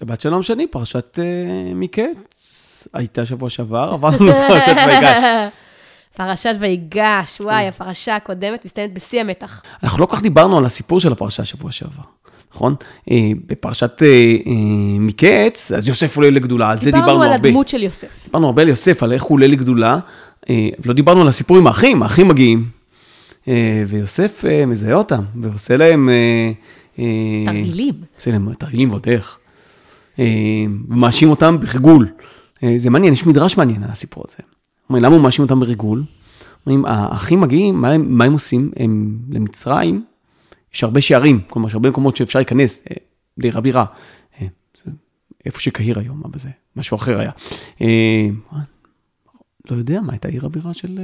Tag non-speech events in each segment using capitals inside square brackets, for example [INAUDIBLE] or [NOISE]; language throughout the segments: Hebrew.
שבת שלום שני, פרשת uh, מקץ, הייתה שבוע שעבר, [LAUGHS] עברנו לפרשת ויגש. פרשת ויגש, וואי, הפרשה הקודמת מסתיימת בשיא המתח. אנחנו לא כל כך דיברנו על הסיפור של הפרשה שבוע שעבר, נכון? Uh, בפרשת uh, מקץ, אז יוסף עולה לגדולה, על זה דיברנו הרבה. דיברנו על הדמות של יוסף. דיברנו הרבה על יוסף, על איך הוא עולה לגדולה, ולא דיברנו על הסיפור עם האחים, האחים מגיעים, ויוסף מזהה אותם, ועושה להם... תרגילים. עושה להם תרגילים ועוד איך. אה, ומאשים אותם בריגול. אה, זה מעניין, יש מדרש מעניין על הסיפור הזה. אומרים, למה הוא מאשים אותם בריגול? אומרים, האחים מגיעים, מה הם, מה הם עושים? הם למצרים, יש הרבה שערים, כלומר, יש הרבה מקומות שאפשר להיכנס אה, לעיר הבירה. איפה שקהיר היום, מה בזה? משהו אחר היה. לא יודע מה הייתה עיר הבירה של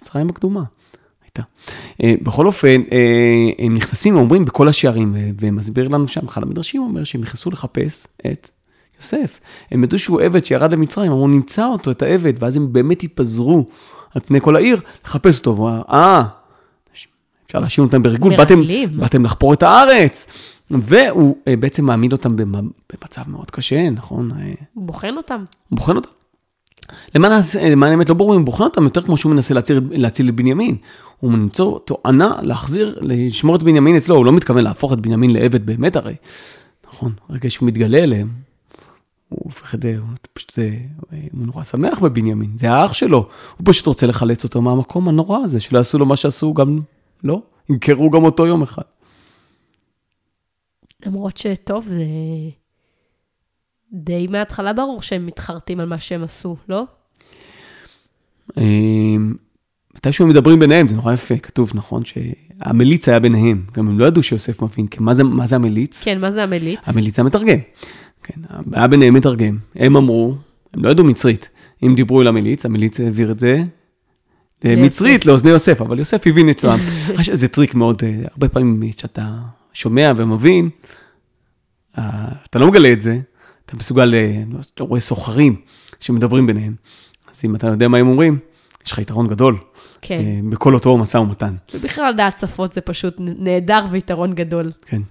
מצרים הקדומה. הייתה. בכל אופן, הם נכנסים ואומרים בכל השערים, ומסביר לנו שם, אחד המדרשים אומר שהם נכנסו לחפש את יוסף. הם ידעו שהוא עבד שירד למצרים, אמרו, נמצא אותו, את העבד, ואז הם באמת התפזרו על פני כל העיר לחפש אותו. והוא אמר, אה, אפשר להאשים אותם בריגול, באתם, באתם לחפור את הארץ. והוא בעצם מעמיד אותם במצב מאוד קשה, נכון? הוא בוחן אותם. הוא בוחן אותם. למען האמת לא ברור אם הוא בוחן אותם יותר כמו שהוא מנסה להציל, להציל את בנימין. הוא ממצוא תואנה להחזיר, לשמור את בנימין אצלו, הוא לא מתכוון להפוך את בנימין לעבד באמת הרי. נכון, ברגע שהוא מתגלה אליהם, הוא הופך את זה, הוא פשוט, הוא נורא שמח בבנימין, זה האח שלו, הוא פשוט רוצה לחלץ אותו מהמקום הנורא הזה, שלא יעשו לו מה שעשו גם, לא, ימכרו גם אותו יום אחד. למרות שטוב, זה די מההתחלה ברור שהם מתחרטים על מה שהם עשו, לא? אמ, מתי שהם מדברים ביניהם, זה נורא יפה, כתוב, נכון, שהמליץ היה ביניהם. גם הם לא ידעו שיוסף מבין, כי מה זה, מה זה המליץ? כן, מה זה המליץ? המליץ זה המתרגם. כן, היה ביניהם מתרגם. הם אמרו, הם לא ידעו מצרית. אם דיברו אל המליץ, המליץ העביר את זה למצרית, לאוזני יוסף, אבל יוסף הבין אצלם. [LAUGHS] זה טריק מאוד, אה, הרבה פעמים כשאתה שומע ומבין, אה, אתה לא מגלה את זה, אתה מסוגל, אה, אתה רואה סוחרים שמדברים ביניהם. אז אם אתה יודע מה הם אומרים, יש לך יתרון גדול. כן. אה, בכל אותו משא ומתן. ובכלל דעת שפות זה פשוט נהדר ויתרון גדול. כן.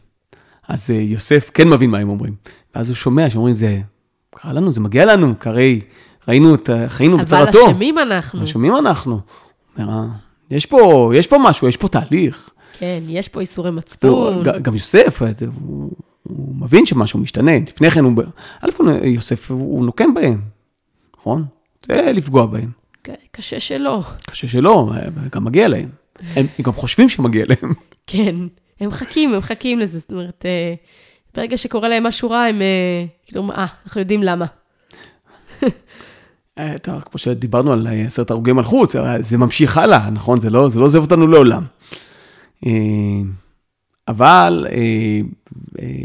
אז אה, יוסף כן מבין מה הם אומרים. ואז הוא שומע שאומרים, זה קרה לנו, זה מגיע לנו, כרי ראינו את, חיינו בצרתו. אבל אשמים אנחנו. אשמים אנחנו. אומר, יש פה, יש פה משהו, יש פה תהליך. כן, יש פה איסורי מצפון. לא, גם יוסף, הוא, הוא מבין שמשהו משתנה. לפני כן, הוא, א', יוסף, הוא נוקם בהם, נכון? זה לפגוע בהם. קשה שלא. קשה שלא, גם מגיע להם. הם גם חושבים שמגיע להם. [LAUGHS] כן, הם מחכים, הם מחכים לזה. זאת אומרת, אה, ברגע שקורה להם משהו רע, הם אה, כאילו, אה, אנחנו יודעים למה. [LAUGHS] אה, טוב, כמו שדיברנו על עשרת הרוגי מלכות, זה ממשיך הלאה, נכון? זה לא, זה לא עוזב אותנו לעולם. אבל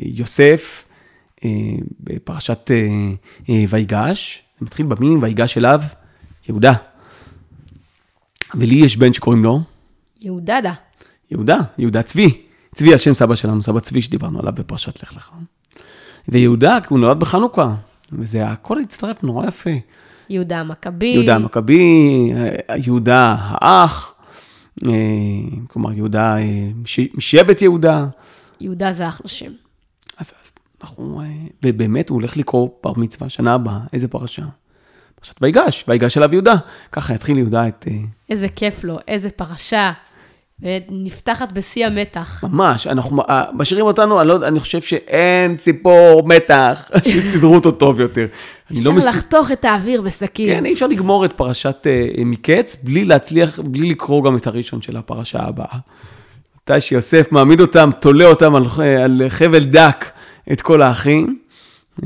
יוסף, בפרשת ויגש, זה מתחיל במילים ויגש אליו יהודה. ולי יש בן שקוראים לו? יהודדה. יהודה, יהודה צבי. צבי, השם סבא שלנו, סבא צבי שדיברנו עליו בפרשת לך לך. ויהודה, הוא נולד בחנוכה, וזה הכל הצטרף נורא יפה. יהודה המכבי. יהודה המכבי, יהודה האח, אה, כלומר, יהודה, אה, משבט יהודה. יהודה זה אחלה שם. אז, אז אנחנו, אה, ובאמת הוא הולך לקרוא בר מצווה שנה הבאה, איזה פרשה? פרשת ויגש, ויגש אליו יהודה. ככה יתחיל יהודה את... אה, איזה כיף לו, איזה פרשה. נפתחת בשיא המתח. ממש, אנחנו אה, משאירים אותנו, אני, לא, אני חושב שאין ציפור מתח [LAUGHS] שסידרו אותו טוב יותר. לא אפשר לא מס... לחתוך את האוויר בסכין. כן, אי אפשר לגמור את פרשת uh, מקץ בלי להצליח, בלי לקרוא גם את הראשון של הפרשה הבאה. מתי שיוסף מעמיד אותם, תולה אותם על, על חבל דק את כל האחים. Uh,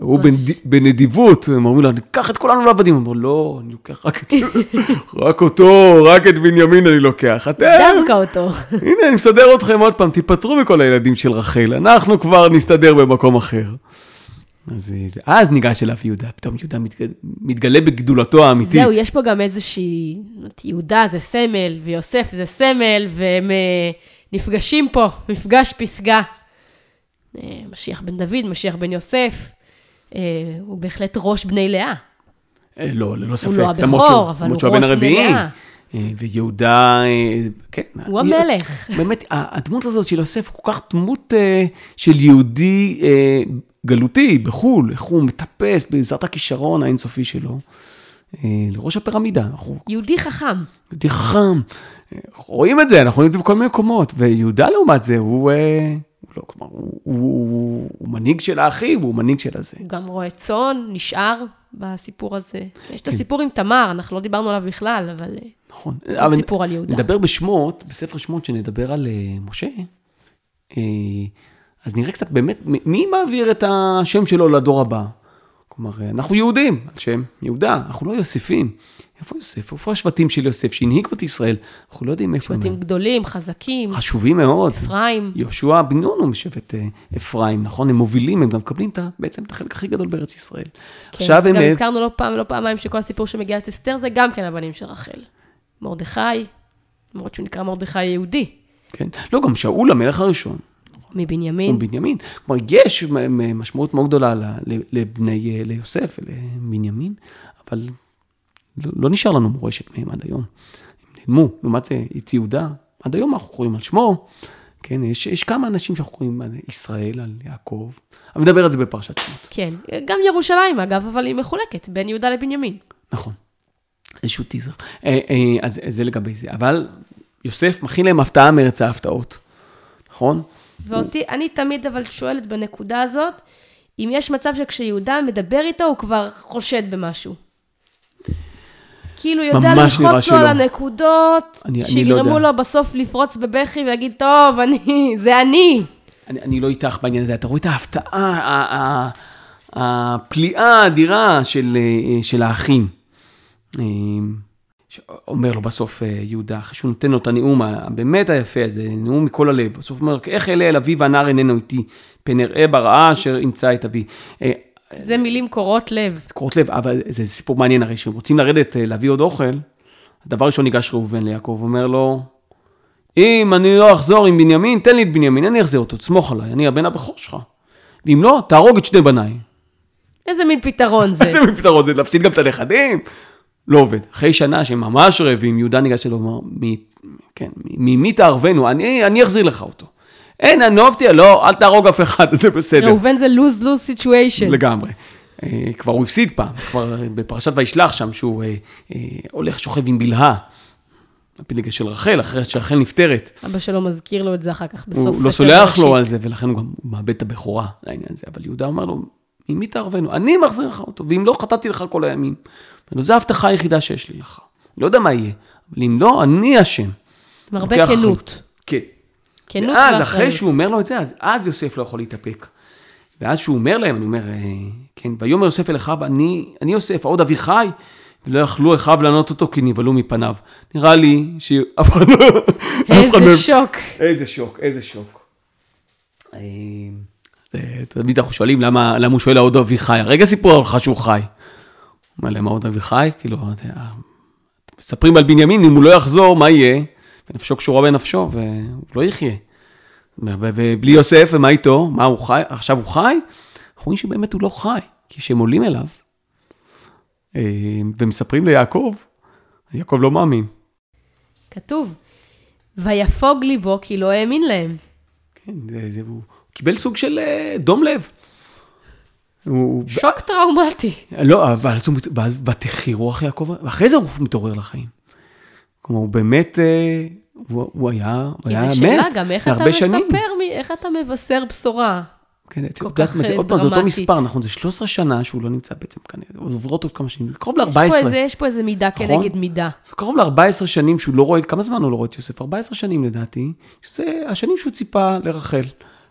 הוא בנדיבות, הם אומרים לו, אני אקח את כולנו לעבדים. הוא אומר, לא, אני לוקח רק, את, [LAUGHS] רק אותו, רק את בנימין אני לוקח. אתם... דווקא אותו. [LAUGHS] הנה, אני מסדר אתכם עוד פעם, תיפטרו מכל הילדים של רחל, אנחנו כבר נסתדר במקום אחר. אז, אז ניגש אליו יהודה, פתאום יהודה מתגלה, מתגלה בגדולתו האמיתית. זהו, יש פה גם איזושהי, יהודה זה סמל, ויוסף זה סמל, והם אה, נפגשים פה, מפגש פסגה. אה, משיח בן דוד, משיח בן יוסף. אה, הוא בהחלט ראש בני לאה. אה, לא, ללא ספק. הוא לא הבכור, אבל הוא ראש בני לאה. אה, ויהודה, כן. הוא המלך. [LAUGHS] באמת, הדמות הזאת של יוסף כל כך דמות של יהודי גלותי בחו"ל, איך הוא מטפס בעזרת הכישרון האינסופי שלו. לראש הפירמידה. אנחנו, יהודי חכם. יהודי חכם. רואים את זה, אנחנו רואים את זה בכל מיני מקומות. ויהודה לעומת זה, הוא, לא, כלומר, הוא, הוא, הוא, הוא מנהיג של האחים, הוא מנהיג של הזה. הוא גם רועה צאן, נשאר בסיפור הזה. יש את כן. הסיפור עם תמר, אנחנו לא דיברנו עליו בכלל, אבל נכון. אבל סיפור על יהודה. נדבר בשמות, בספר שמות, שנדבר על אה, משה, אה, אז נראה קצת באמת, מי מעביר את השם שלו לדור הבא? כלומר, אה, אנחנו יהודים, על שם יהודה, אנחנו לא יוספים. איפה יוסף? איפה השבטים של יוסף שהנהיגו את ישראל? אנחנו לא יודעים איפה שבטים הם. גדולים, חזקים, חשובים מאוד. אפרים. יהושע בן נון הוא משבט אה, אפרים, נכון? הם מובילים, הם גם מקבלים את בעצם את החלק הכי גדול בארץ ישראל. עכשיו כן, הם... גם אה, הזכרנו לא פעם ולא פעמיים שכל הסיפור שמגיע את אסתר זה גם כן הבנים של רחל. מרדכי, למרות שהוא נקרא מרדכי יהודי, כן. לא, גם שאול המלך הראשון. מבנימין. הוא בנימין. כלומר, יש משמעות מאוד גדולה לבני, אה, ליוסף ולבנימין, אבל לא, לא נשאר לנו מורשת מהם עד היום. הם נעלמו. לעומת זה, את יהודה, עד היום אנחנו קוראים על שמו. כן, יש, יש כמה אנשים שאנחנו קוראים על ישראל, על יעקב, אבל נדבר על זה בפרשת שמות. כן, גם ירושלים אגב, אבל היא מחולקת בין יהודה לבנימין. נכון. איזשהו טיזר. אה, אה, אז זה לגבי זה. אבל יוסף מכין להם הפתעה מארץ ההפתעות, נכון? ואותי, אני תמיד אבל שואלת בנקודה הזאת, אם יש מצב שכשיהודה מדבר איתו, הוא כבר חושד במשהו. כאילו, יודע ללחוץ לו על. הנקודות, אני- אני לא שיגרמו יודע. לו בסוף לפרוץ בבכי ויגיד, טוב, אני, זה אני. אני, אני לא איתך בעניין הזה, אתה רואה את ההפתעה, הפליאה האדירה של, אה, של האחים. אומר לו בסוף אה, יהודה, אחרי שהוא נותן לו את הנאום הבאמת היפה הזה, נאום מכל הלב. בסוף הוא אומר, איך אלה אל אבי והנער איננו איתי, פן אראה ברעה אשר ימצא את אבי. אה, זה מילים קורעות לב. קורות לב, אבל זה סיפור מעניין הרי, שהם רוצים לרדת אה, להביא עוד אוכל, אז דבר ראשון ניגש ראובן ליעקב, אומר לו, אם אני לא אחזור עם בנימין, תן לי את בנימין, אני אחזיר אותו, תסמוך עליי, אני הבן הבכור שלך. ואם לא, תהרוג את שני בניי. איזה מין פתרון זה. [LAUGHS] איזה מין פתרון זה, להפסיד גם את הנכדים? לא עובד. אחרי שנה שהם ממש רעבים, יהודה ניגש אליו ואמר, "מ- כן, ממי תערבנו? אני, אני אחזיר לך אותו. אין, אני לא אוהבתי, לא, אל תהרוג אף אחד, [LAUGHS] זה בסדר. ראובן זה lose-lose situation. לגמרי. אה, כבר הוא הפסיד פעם, כבר בפרשת וישלח שם, שהוא אה, אה, הולך שוכב עם בלהה, הפילגה של רחל, אחרי שרחל נפטרת. אבא שלו מזכיר לו את זה אחר כך בסוף הוא לא סולח לו בראשית. על זה, ולכן הוא גם הוא מאבד את הבכורה לעניין הזה. אבל יהודה אומר לו, ממי תערבנו? אני מחזיר לך אותו, ואם לא, חטאתי לך כל הימים. אומר לו, זו ההבטחה היחידה שיש לי לך. לא יודע מה יהיה, אבל אם לא, אני אשם. עם הרבה כנות. כן. כנות ואז, אחרי ואחריות. שהוא אומר לו את זה, אז, אז יוסף לא יכול להתאפק. ואז שהוא אומר להם, אני אומר, אה, כן, ויאמר יוסף אל אחיו, אני, אני יוסף, העוד אבי חי, ולא יכלו אחיו לענות אותו כי נבהלו מפניו. נראה לי שאף אחד לא... [LAUGHS] איזה מהם- שוק. איזה שוק, איזה שוק. אה, תמיד אנחנו שואלים למה, למה הוא שואל העוד אבי חי, הרגע סיפרו לך שהוא חי. הוא אומר להם העוד אבי חי, כאילו, אתה יודע, מספרים על בנימין, אם הוא לא יחזור, מה יהיה? ונפשו קשורה בנפשו, והוא לא יחיה. ובלי יוסף, ומה איתו? מה, הוא חי? עכשיו הוא חי? אנחנו רואים שבאמת הוא לא חי, כי כשהם עולים אליו, אה, ומספרים ליעקב, יעקב לא מאמין. כתוב, ויפוג ליבו כי לא האמין להם. כן, זה, זה, הוא קיבל סוג של אה, דום לב. הוא, שוק טראומטי. לא, אבל אז הוא, מת- ואז ותחי רוח יעקב, ואחרי זה הוא מתעורר לחיים. כלומר, הוא באמת, אה, הוא, הוא היה, הוא היה מת שאלה גם, איך אתה שנים. מספר, איך אתה מבשר בשורה? כן, את יודעת מה זה, אה, עוד פעם, זה אותו. מספר, נכון, זה 13 שנה שהוא לא נמצא בעצם כאן, עוברות עוד כמה שנים, קרוב יש פה, ל-14. איזה, יש פה איזה מידה נכון? כנגד מידה. זה קרוב ל-14 שנים שהוא לא רואה, כמה זמן הוא לא רואה את יוסף? 14 שנים לדעתי, שזה השנים שהוא ציפה לרחל,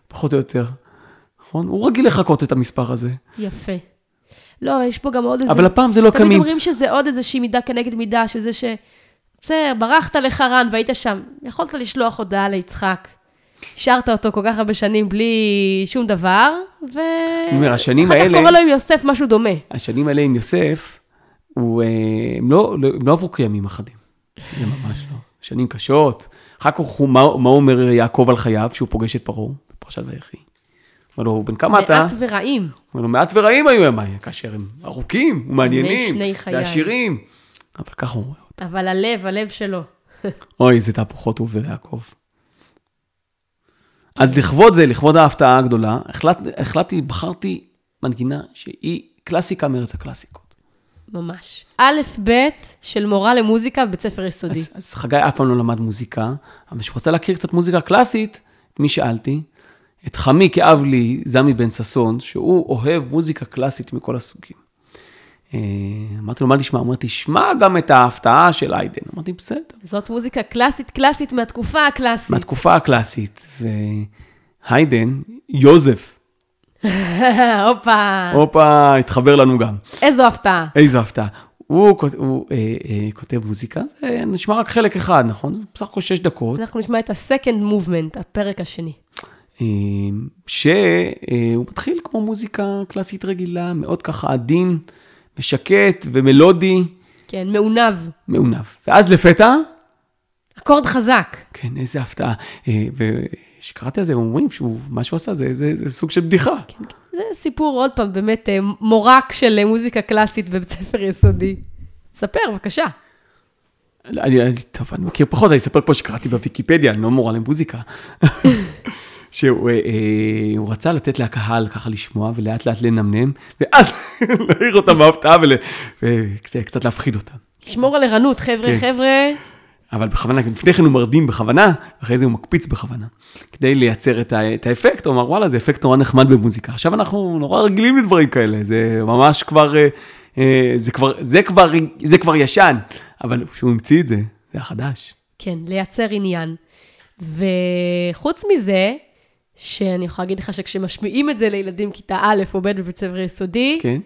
פחות או יותר. נכון? הוא רגיל לחכות את המספר הזה. יפה. לא, יש פה גם עוד איזה... אבל הפעם זה לא תמיד קמים. אומרים שזה עוד איזושהי מידה כנגד מידה, שזה ש... בסדר, ברחת לחרן והיית שם, יכולת לשלוח הודעה ליצחק. השארת אותו כל כך הרבה שנים בלי שום דבר, ו... אני אומר, השנים אחר כך האלה- קורה לו עם יוסף משהו דומה. השנים האלה עם יוסף, הוא, אה, הם, לא, לא- הם לא עברו כימים אחדים. זה ממש לא. שנים קשות. אחר כך הוא, מה, מה אומר יעקב על חייו, שהוא פוגש את פרעה, בפרשת ויחי. אומר לו, בן כמה אתה? מעט ורעים. הוא אומר לו, מעט ורעים היו ימיי, כאשר הם ארוכים ומעניינים. ועשירים. אבל ככה הוא רואה אותם. אבל הלב, הלב שלו. [LAUGHS] אוי, איזה תהפוכות הוא עובר יעקב. אז לכבוד זה, לכבוד ההפתעה הגדולה, החלט, החלטתי, בחרתי מנגינה שהיא קלאסיקה מארץ הקלאסיקות. ממש. א', ב', של מורה למוזיקה בבית ספר יסודי. אז, אז חגי אף פעם לא למד מוזיקה, אבל כשהוא רצה להכיר קצת מוזיקה קלאסית, את מי שאלתי? את חמי כאב לי, זמי בן ששון, שהוא אוהב מוזיקה קלאסית מכל הסוגים. אה, אמרתי לו, מה נשמע? אמרתי, שמע גם את ההפתעה של איידן. אמרתי, בסדר. זאת מוזיקה קלאסית, קלאסית מהתקופה הקלאסית. מהתקופה הקלאסית. והיידן, יוזף, [LAUGHS] הופה, הופה, התחבר לנו גם. איזו הפתעה. איזו הפתעה. הוא, הוא אה, אה, כותב מוזיקה, זה נשמע רק חלק אחד, נכון? בסך הכל שש דקות. אנחנו נשמע את ה-second movement, הפרק השני. אה, שהוא מתחיל כמו מוזיקה קלאסית רגילה, מאוד ככה עדין ושקט ומלודי, כן, מעונב. מעונב. ואז לפתע, אקורד חזק. כן, איזה הפתעה. אה, וכשקראתי על זה, הם אומרים שהוא, מה שהוא עשה זה, זה, זה סוג של בדיחה. כן, זה סיפור, עוד פעם, באמת אה, מורק של אה, מוזיקה קלאסית בבית ספר יסודי. ספר, בבקשה. אני, אני, טוב, אני מכיר פחות, אני אספר פה שקראתי בוויקיפדיה, אני לא מורה למוזיקה. [LAUGHS] שהוא אה, אה, רצה לתת לקהל ככה לשמוע ולאט לאט לנמנם, ואז [LAUGHS] להעיר אותם בהפתעה וקצת להפחיד אותם. לשמור על ערנות, חבר'ה, כן. חבר'ה. אבל בכוונה, לפני כן הוא מרדים בכוונה, ואחרי זה הוא מקפיץ בכוונה. כדי לייצר את, ה, את האפקט, הוא אמר, וואלה, זה אפקט נורא נחמד במוזיקה. עכשיו אנחנו נורא רגילים לדברים כאלה, זה ממש כבר, אה, אה, זה כבר, זה כבר, זה כבר ישן, אבל כשהוא המציא את זה, זה היה חדש. כן, לייצר עניין. וחוץ מזה, שאני יכולה להגיד לך שכשמשמיעים את זה לילדים כיתה א' או ב' בבית ספר יסודי, כן?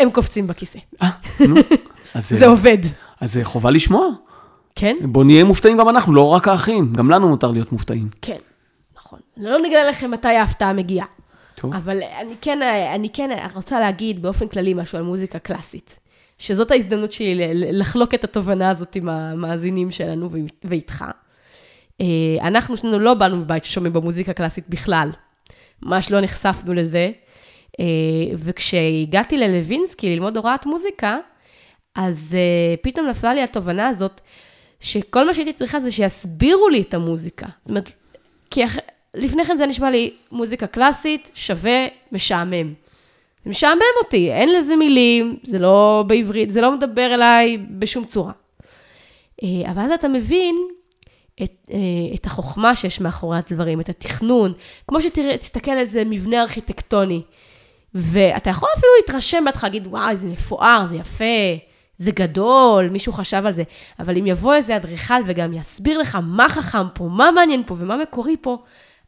הם קופצים בכיסא. אה, נו. [LAUGHS] אז, זה עובד. אז זה חובה לשמוע. כן? בוא נהיה מופתעים גם אנחנו, לא רק האחים, גם לנו מותר להיות מופתעים. כן, נכון. לא נגלה לכם מתי ההפתעה מגיעה. טוב. אבל אני כן, אני כן רוצה להגיד באופן כללי משהו על מוזיקה קלאסית. שזאת ההזדמנות שלי לחלוק את התובנה הזאת עם המאזינים שלנו ואיתך. אה, אנחנו שנינו לא באנו מבית ששומעים במוזיקה קלאסית בכלל. ממש לא נחשפנו לזה. אה, וכשהגעתי ללווינסקי ללמוד הוראת מוזיקה, אז אה, פתאום נפלה לי התובנה הזאת, שכל מה שהייתי צריכה זה שיסבירו לי את המוזיקה. זאת אומרת, כי אח... לפני כן זה נשמע לי מוזיקה קלאסית, שווה, משעמם. זה משעמם אותי, אין לזה מילים, זה לא בעברית, זה לא מדבר אליי בשום צורה. אבל אז אתה מבין את, אה, את החוכמה שיש מאחורי הדברים, את התכנון, כמו שתסתכל על איזה מבנה ארכיטקטוני, ואתה יכול אפילו להתרשם בהתחלה, להגיד, וואי, זה מפואר, זה יפה, זה גדול, מישהו חשב על זה, אבל אם יבוא איזה אדריכל וגם יסביר לך מה חכם פה, מה מעניין פה ומה מקורי פה,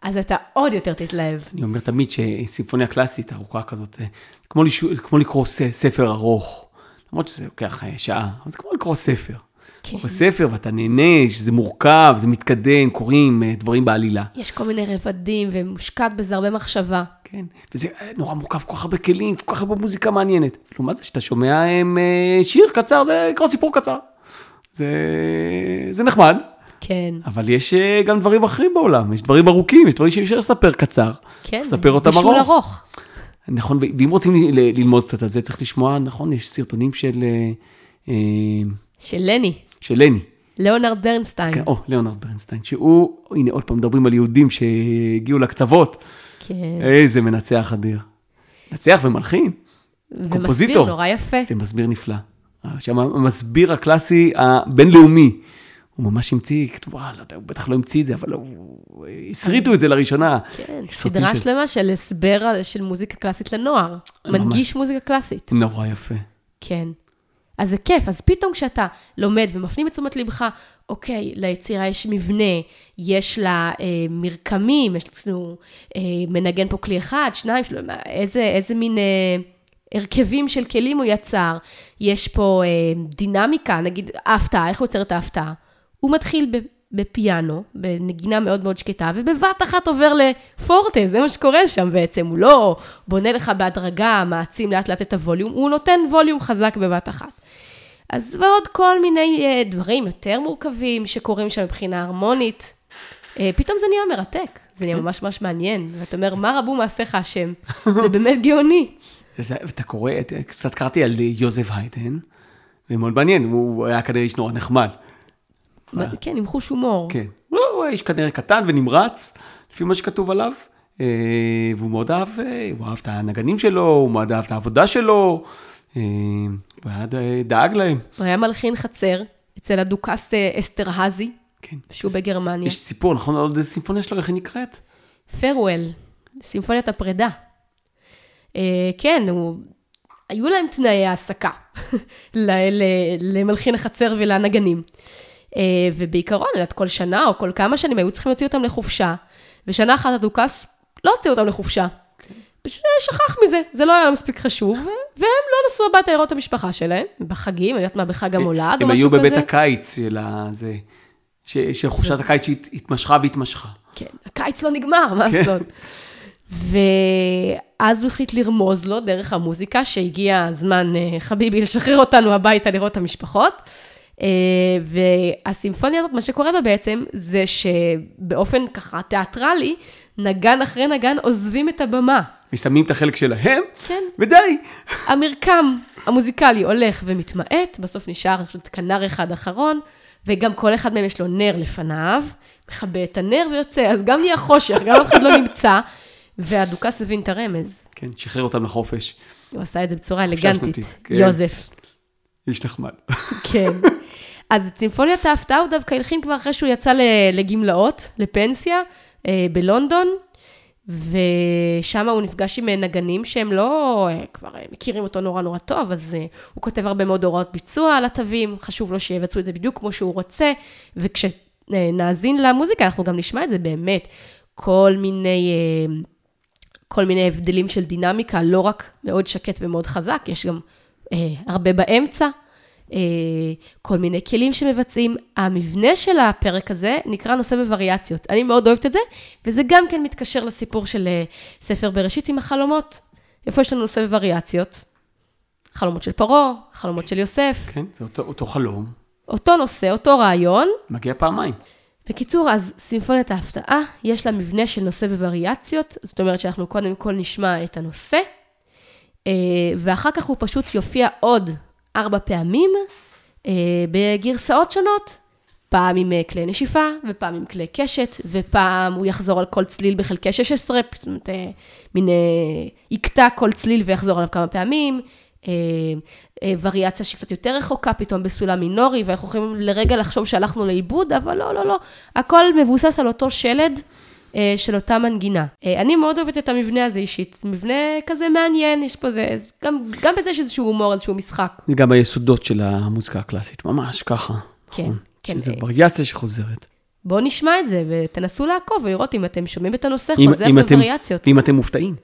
אז אתה עוד יותר תתלהב. אני אומר תמיד שסימפוניה קלאסית ארוכה כזאת, זה כמו, לשו, כמו לקרוא ספר ארוך, למרות שזה לוקח אה, שעה, אבל זה כמו לקרוא ספר. כן. קורא ספר ואתה נהנה, שזה מורכב, זה מתקדם, קורים אה, דברים בעלילה. יש כל מיני רבדים ומושקעת בזה הרבה מחשבה. כן, וזה אה, נורא מורכב, כל כך הרבה כלים, כל כך הרבה מוזיקה מעניינת. לעומת זה שאתה שומע הם, אה, שיר קצר, זה לקרוא סיפור קצר. זה, זה נחמד, כן, אבל יש גם דברים אחרים בעולם, יש דברים ארוכים, יש דברים שאי אפשר לספר קצר. כן. לספר אותם בישול ארוך. ארוך. נכון, ואם רוצים ללמוד קצת על זה, צריך לשמוע, נכון, יש סרטונים של, של לני, של לני, ליאונרד ברנסטיין. כן, או, ליאונרד ברנסטיין, שהוא, הנה עוד פעם מדברים על יהודים שהגיעו לקצוות, כן. איזה מנצח אדיר. מנצח ומלחין, ומסביר קומפוזיטור. נורא יפה. ומסביר נפלא. שם המסביר הקלאסי הבינלאומי, הוא ממש המציא, אה, לא יודע, הוא בטח לא המציא את זה, אבל הוא, הסריטו את זה לראשונה. כן, סדרה של- שלמה של הסבר של מוזיקה קלאסית לנוער. ממש. מנגיש מוזיקה קלאסית. נורא יפה. כן. אז זה כיף, אז פתאום כשאתה לומד ומפנים את תשומת לבך, אוקיי, ליצירה יש מבנה, יש לה אה, מרקמים, יש לנו אה, מנגן פה כלי אחד, שניים, של... איזה, איזה מין אה, הרכבים של כלים הוא יצר, יש פה אה, דינמיקה, נגיד ההפתעה, איך הוא יוצר את ההפתעה? הוא מתחיל ב... בפיאנו, בנגינה מאוד מאוד שקטה, ובבת אחת עובר לפורטה, זה מה שקורה שם בעצם. הוא לא בונה לך בהדרגה, מעצים לאט לאט את הווליום, הוא נותן ווליום חזק בבת אחת. אז ועוד כל מיני אה, דברים יותר מורכבים שקורים שם מבחינה הרמונית. אה, פתאום זה נהיה מרתק, זה נהיה ממש ממש מעניין. ואתה אומר, מה רבו מעשיך השם? זה באמת גאוני. ואתה קורא, קצת קראתי על יוזף היידן, זה מאוד מעניין, הוא היה כנראה איש נורא נחמד. כן, עם חוש הומור. כן. לא, הוא היה איש כנראה קטן ונמרץ, לפי מה שכתוב עליו. אה, והוא מאוד אהב, אה, הוא אהב את הנגנים שלו, הוא מאוד אהב את העבודה שלו. אה, הוא היה ד- דאג להם. הוא היה מלחין חצר אצל הדוכס אה, אסטרהזי, כן. שהוא בגרמניה. יש סיפור, נכון? עוד איזה סימפוניה שלו, איך היא נקראת? פרוול, סימפוניית הפרידה. אה, כן, הוא... היו להם תנאי העסקה [LAUGHS] ל- ל- למלחין החצר ולנגנים. אה, ובעיקרון, יודעת, כל שנה או כל כמה שנים היו צריכים להוציא אותם לחופשה, ושנה אחת הדוכס לא הוציא אותם לחופשה. פשוט שכח מזה, זה לא היה מספיק חשוב, והם לא נסעו הביתה לראות את המשפחה שלהם, בחגים, אני יודעת מה, בחג המולד או הם משהו היו כזה. בבית הקיץ של הזה, ש- של חופשת הקיץ שהתמשכה והתמשכה. כן, הקיץ לא נגמר, מה כן. לעשות? ואז הוא החליט לרמוז לו דרך המוזיקה, שהגיע הזמן, אה, חביבי, לשחרר אותנו הביתה לראות את המשפחות. אה, והסימפוניה הזאת, מה שקורה בה בעצם, זה שבאופן ככה תיאטרלי, נגן אחרי נגן עוזבים את הבמה. מסיימים את החלק שלהם, כן, ודי. המרקם המוזיקלי הולך ומתמעט, בסוף נשאר, חושבת, כנר אחד אחרון, וגם כל אחד מהם יש לו נר לפניו, מכבה את הנר ויוצא, אז גם נהיה חושך, גם אף אחד לא נמצא, והדוכס הבין את הרמז. כן, שחרר אותם לחופש. הוא עשה את זה בצורה אלגנטית, כן. יוזף. איש נחמד. כן. אז צימפוניית ההפתעה הוא דווקא הלחין כבר אחרי שהוא יצא לגמלאות, לפנסיה, אה, בלונדון, ושם הוא נפגש עם אה, נגנים שהם לא אה, כבר אה, מכירים אותו נורא נורא טוב, אז הוא כותב הרבה מאוד הוראות ביצוע על התווים, חשוב לו שיבצעו את זה בדיוק כמו שהוא רוצה, וכשנאזין למוזיקה אנחנו גם נשמע את זה באמת, כל מיני... כל מיני הבדלים של דינמיקה, לא רק מאוד שקט ומאוד חזק, יש גם אה, הרבה באמצע, כל מיני כלים שמבצעים. המבנה של הפרק הזה נקרא נושא בווריאציות. אני מאוד אוהבת את זה, וזה גם כן מתקשר לסיפור של אה, ספר בראשית עם החלומות. איפה יש לנו נושא בווריאציות? חלומות של פרעה, חלומות של יוסף, כן, זה אותו, אותו חלום, אותו נושא, אותו רעיון. מגיע פעמיים. בקיצור, אז סימפוניית ההפתעה, יש לה מבנה של נושא בווריאציות, זאת אומרת שאנחנו קודם כל נשמע את הנושא, אה, ואחר כך הוא פשוט יופיע עוד ארבע פעמים אה, בגרסאות שונות. פעם עם אה, כלי נשיפה, ופעם עם כלי קשת, ופעם הוא יחזור על כל צליל בחלקי 16, זאת אומרת, אה, מין יקטע כל צליל ויחזור עליו כמה פעמים. וריאציה שקצת יותר רחוקה, פתאום בסולם מינורי, ואנחנו יכולים לרגע לחשוב שהלכנו לאיבוד, אבל לא, לא, לא. הכל מבוסס על אותו שלד של אותה מנגינה. אה, אני מאוד אוהבת את המבנה הזה אישית. מבנה כזה מעניין, יש פה זה, גם, גם בזה יש איזשהו הומור, איזשהו משחק. זה גם היסודות של המוזיקה הקלאסית, ממש ככה. כן, נכון. כן. שזה אה, וריאציה שחוזרת. בואו נשמע את זה ותנסו לעקוב ולראות אם אתם שומעים את הנושא אם- חוזר אם אתם- בווריאציות. אם אתם מופתעים.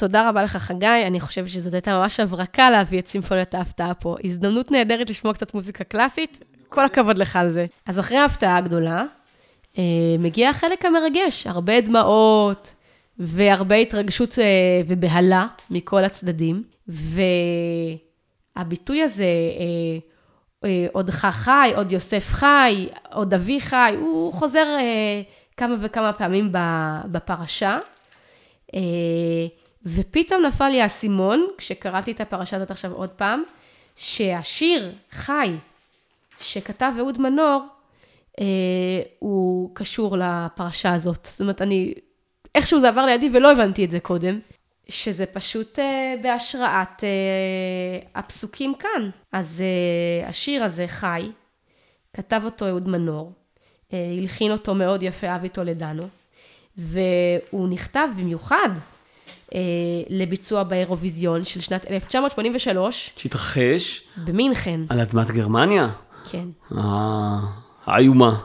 תודה רבה לך, חגי. אני חושבת שזאת הייתה ממש הברקה להביא את סימפוניית ההפתעה פה. הזדמנות נהדרת לשמוע קצת מוזיקה קלאסית. כל הכבוד לך על זה. אז אחרי ההפתעה הגדולה, אה, מגיע החלק המרגש, הרבה דמעות והרבה התרגשות אה, ובהלה מכל הצדדים. והביטוי הזה, אה, עודך חי, עוד יוסף חי, עוד אבי חי, הוא חוזר כמה וכמה פעמים בפרשה. ופתאום נפל לי האסימון, כשקראתי את הפרשה הזאת עכשיו עוד פעם, שהשיר חי שכתב אהוד מנור, אה, הוא קשור לפרשה הזאת. זאת אומרת, אני, איכשהו זה עבר לידי ולא הבנתי את זה קודם. שזה פשוט אה, בהשראת אה, הפסוקים כאן. אז אה, השיר הזה, חי, כתב אותו אהוד מנור, אה, הלחין אותו מאוד יפה אבי טולדנו, והוא נכתב במיוחד לביצוע באירוויזיון של שנת 1983. שהתרחש. במינכן. על אדמת גרמניה? כן. האיומה.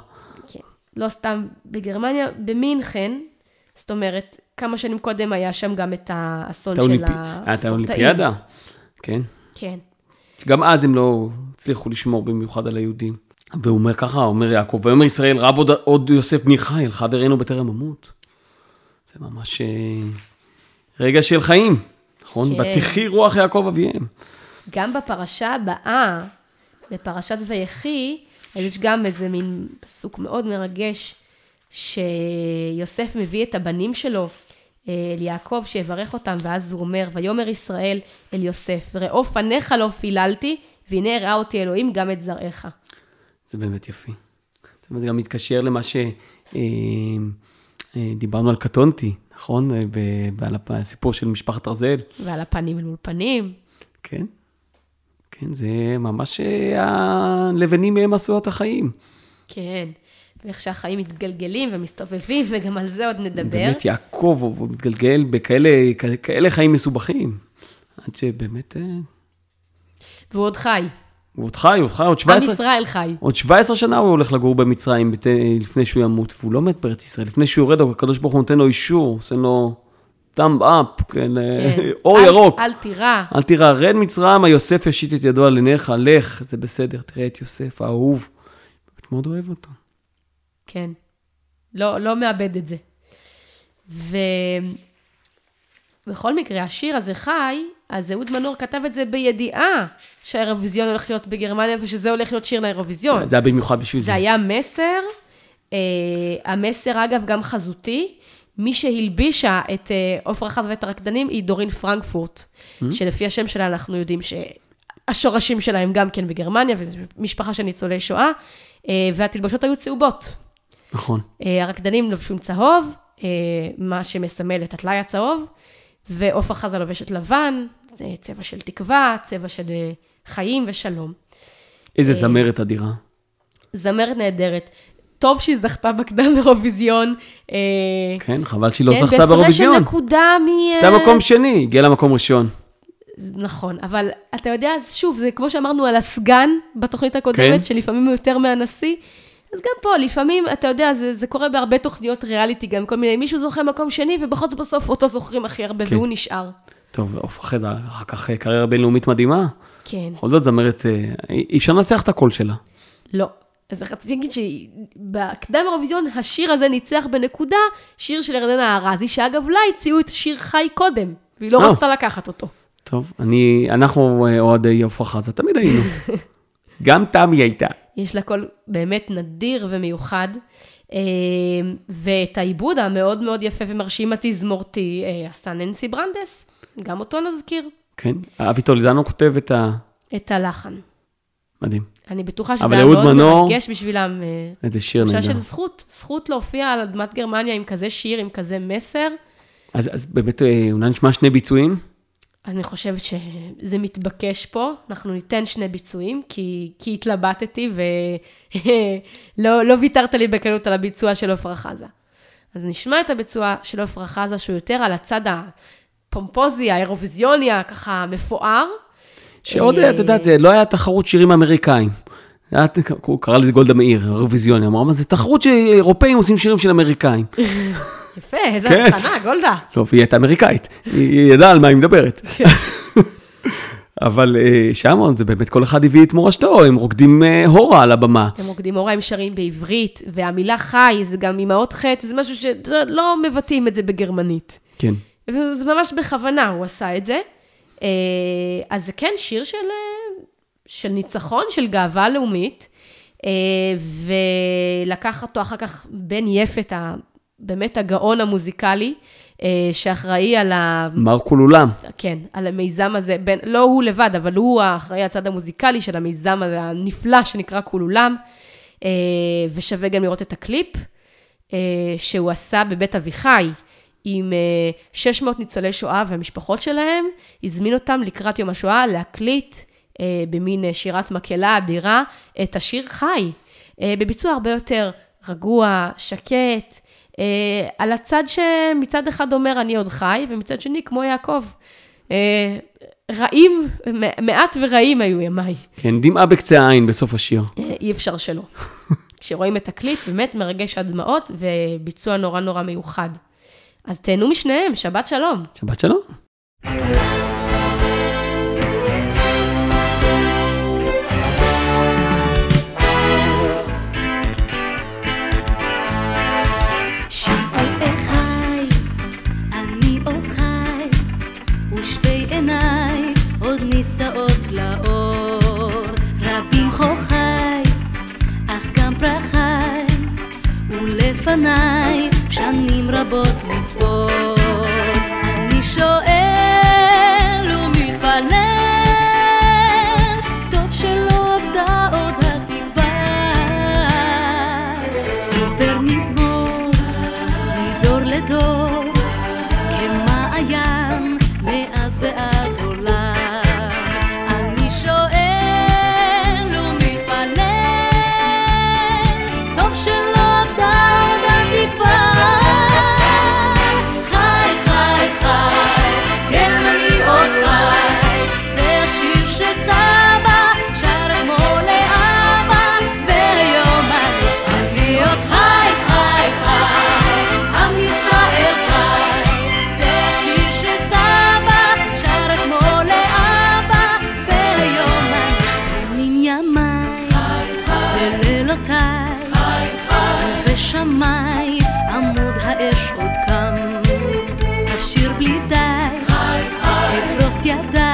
כן. לא סתם בגרמניה, במינכן, זאת אומרת, כמה שנים קודם היה שם גם את האסון של הספורטאים. את האולימפיאדה, כן. כן. גם אז הם לא הצליחו לשמור במיוחד על היהודים. והוא אומר ככה, אומר יעקב, ויאמר ישראל רב עוד, עוד יוסף חיל, חברנו בטרם אמות. זה ממש אה, רגע של חיים, נכון? כן. בתחי רוח יעקב אביהם. גם בפרשה הבאה, בפרשת ויחי, אז יש גם איזה מין פסוק מאוד מרגש, שיוסף מביא את הבנים שלו אל יעקב שיברך אותם, ואז הוא אומר, ויאמר ישראל אל יוסף, ראו פניך לא פיללתי, והנה ראה אותי אלוהים גם את זרעך. זה באמת יפי. זה גם מתקשר למה שדיברנו אה, אה, על קטונתי, נכון? ועל הסיפור של משפחת רזל. ועל הפנים אל מול פנים. כן, כן, זה ממש אה, הלבנים מהם עשו את החיים. כן. ואיך שהחיים מתגלגלים ומסתובבים, [LAUGHS] וגם על זה עוד נדבר. באמת, יעקב, הוא מתגלגל בכאלה חיים מסובכים, עד שבאמת... אה, והוא עוד חי. הוא עוד חי, הוא חי, עוד 17... עם ישראל חי. עוד 17 שנה הוא הולך לגור במצרים לפני שהוא ימות, והוא לא מת בארץ ישראל. לפני שהוא יורד, הקדוש ברוך הוא נותן לו אישור, עושה לו thumb up, כן, אה, כן. אור אל, ירוק. אל תירא. אל תירא, רד מצרים, יוסף ישית את ידו על עיניך, לך, זה בסדר, תראה את יוסף, האהוב. מאוד אוהב אותו. כן. לא, לא מאבד את זה. ובכל מקרה, השיר הזה חי, אז אהוד מנור כתב את זה בידיעה שהאירוויזיון הולך להיות בגרמניה, ושזה הולך להיות שיר לאירוויזיון. זה היה במיוחד בשביל זה. זה היה מסר, אה, המסר אגב גם חזותי. מי שהלבישה את אה, עופרה חז ואת הרקדנים היא דורין פרנקפורט, mm-hmm. שלפי השם שלה אנחנו יודעים שהשורשים שלה הם גם כן בגרמניה, וזו משפחה של ניצולי שואה, אה, והתלבושות היו צהובות. נכון. אה, הרקדנים לבשו עם צהוב, אה, מה שמסמל את הטלאי הצהוב, ועופרה חזה לובשת לבן, זה צבע של תקווה, צבע של אה, חיים ושלום. איזה זמרת אדירה. זמרת נהדרת. טוב שהיא זכתה בקדם אירוויזיון. כן, חבל שהיא לא כן, זכתה באירוויזיון. כן, בהפרש של נקודה מ... הייתה מקום שני, הגיעה למקום ראשון. נכון, אבל אתה יודע, שוב, זה כמו שאמרנו על הסגן בתוכנית הקודמת, כן. שלפעמים הוא יותר מהנשיא. אז גם פה, לפעמים, אתה יודע, זה, זה קורה בהרבה תוכניות ריאליטי, גם כל מיני, מישהו זוכה מקום שני, ובכל זאת בסוף אותו זוכרים הכי הרבה, כן. והוא נשאר. טוב, אחרי זה, אחר כך אה, קריירה בינלאומית מדהימה. כן. בכל זאת זמרת, אה, אי אפשר לנצח את הקול שלה. לא. אז רציתי להגיד שבקדם אירוויזיון, השיר הזה ניצח בנקודה, שיר של ירדנה ארזי, שאגב, לה הציעו את שיר חי קודם, והיא לא רצתה לקחת אותו. טוב, אני, אנחנו אה, אוהדי עפרה חזה, תמיד היינו. [LAUGHS] גם תמי הייתה. יש לה קול באמת נדיר ומיוחד. אה, ואת העיבוד המאוד מאוד יפה ומרשים התזמורתי אה, עשתה ננסי ברנדס, גם אותו נזכיר. כן, אבי טולדנו כותב את ה... את הלחן. מדהים. אני בטוחה שזה היה מאוד מנור, מרגש בשבילם. אה, איזה שיר נהדר. של זכות, זכות להופיע על אדמת גרמניה עם כזה שיר, עם כזה מסר. אז, אז באמת, אולי נשמע שני ביצועים? אני חושבת שזה מתבקש פה, אנחנו ניתן שני ביצועים, כי, כי התלבטתי ולא [LAUGHS] לא ויתרת לי בקלות על הביצוע של עפרה חזה. אז נשמע את הביצוע של עפרה חזה, שהוא יותר על הצד הפומפוזי, האירוויזיוני, ככה מפואר. שעוד, את יודעת, זה לא היה תחרות שירים אמריקאים. הוא קרא לזה גולדה מאיר, אירוויזיוני, אמר, מה זה תחרות שאירופאים עושים שירים של אמריקאים. [LAUGHS] יפה, איזה כן. הבחנה, גולדה. לא, והיא הייתה אמריקאית, היא ידעה על מה היא מדברת. [LAUGHS] אבל אה, שם זה באמת כל אחד הביא את מורשתו, הם רוקדים אה, הורה על הבמה. הם רוקדים הורה, הם שרים בעברית, והמילה חי זה גם אימהות חטא, זה משהו שלא מבטאים את זה בגרמנית. כן. וזה ממש בכוונה, הוא עשה את זה. אה, אז זה כן שיר של, של ניצחון, של גאווה לאומית, ולקח אותו אחר כך בן יפת, באמת הגאון המוזיקלי, אה, שאחראי על ה... מר כולולם. כן, על המיזם הזה, בין, לא הוא לבד, אבל הוא האחראי הצד המוזיקלי של המיזם הזה הנפלא שנקרא כולולם, אה, ושווה גם לראות את הקליפ אה, שהוא עשה בבית אביחי. עם אה, 600 ניצולי שואה והמשפחות שלהם, הזמין אותם לקראת יום השואה להקליט אה, במין שירת מקהלה אדירה את השיר חי, אה, בביצוע הרבה יותר רגוע, שקט, על הצד שמצד אחד אומר אני עוד חי, ומצד שני כמו יעקב. אה, רעים, מעט ורעים היו ימיי, כן, דמעה בקצה העין בסוף השיר. אה, אי אפשר שלא. [LAUGHS] כשרואים את הקליפ, באמת מרגש עד דמעות, וביצוע נורא נורא מיוחד. אז תהנו משניהם, שבת שלום. שבת שלום. ולפניי שנים רבות מספור. אני שואל я.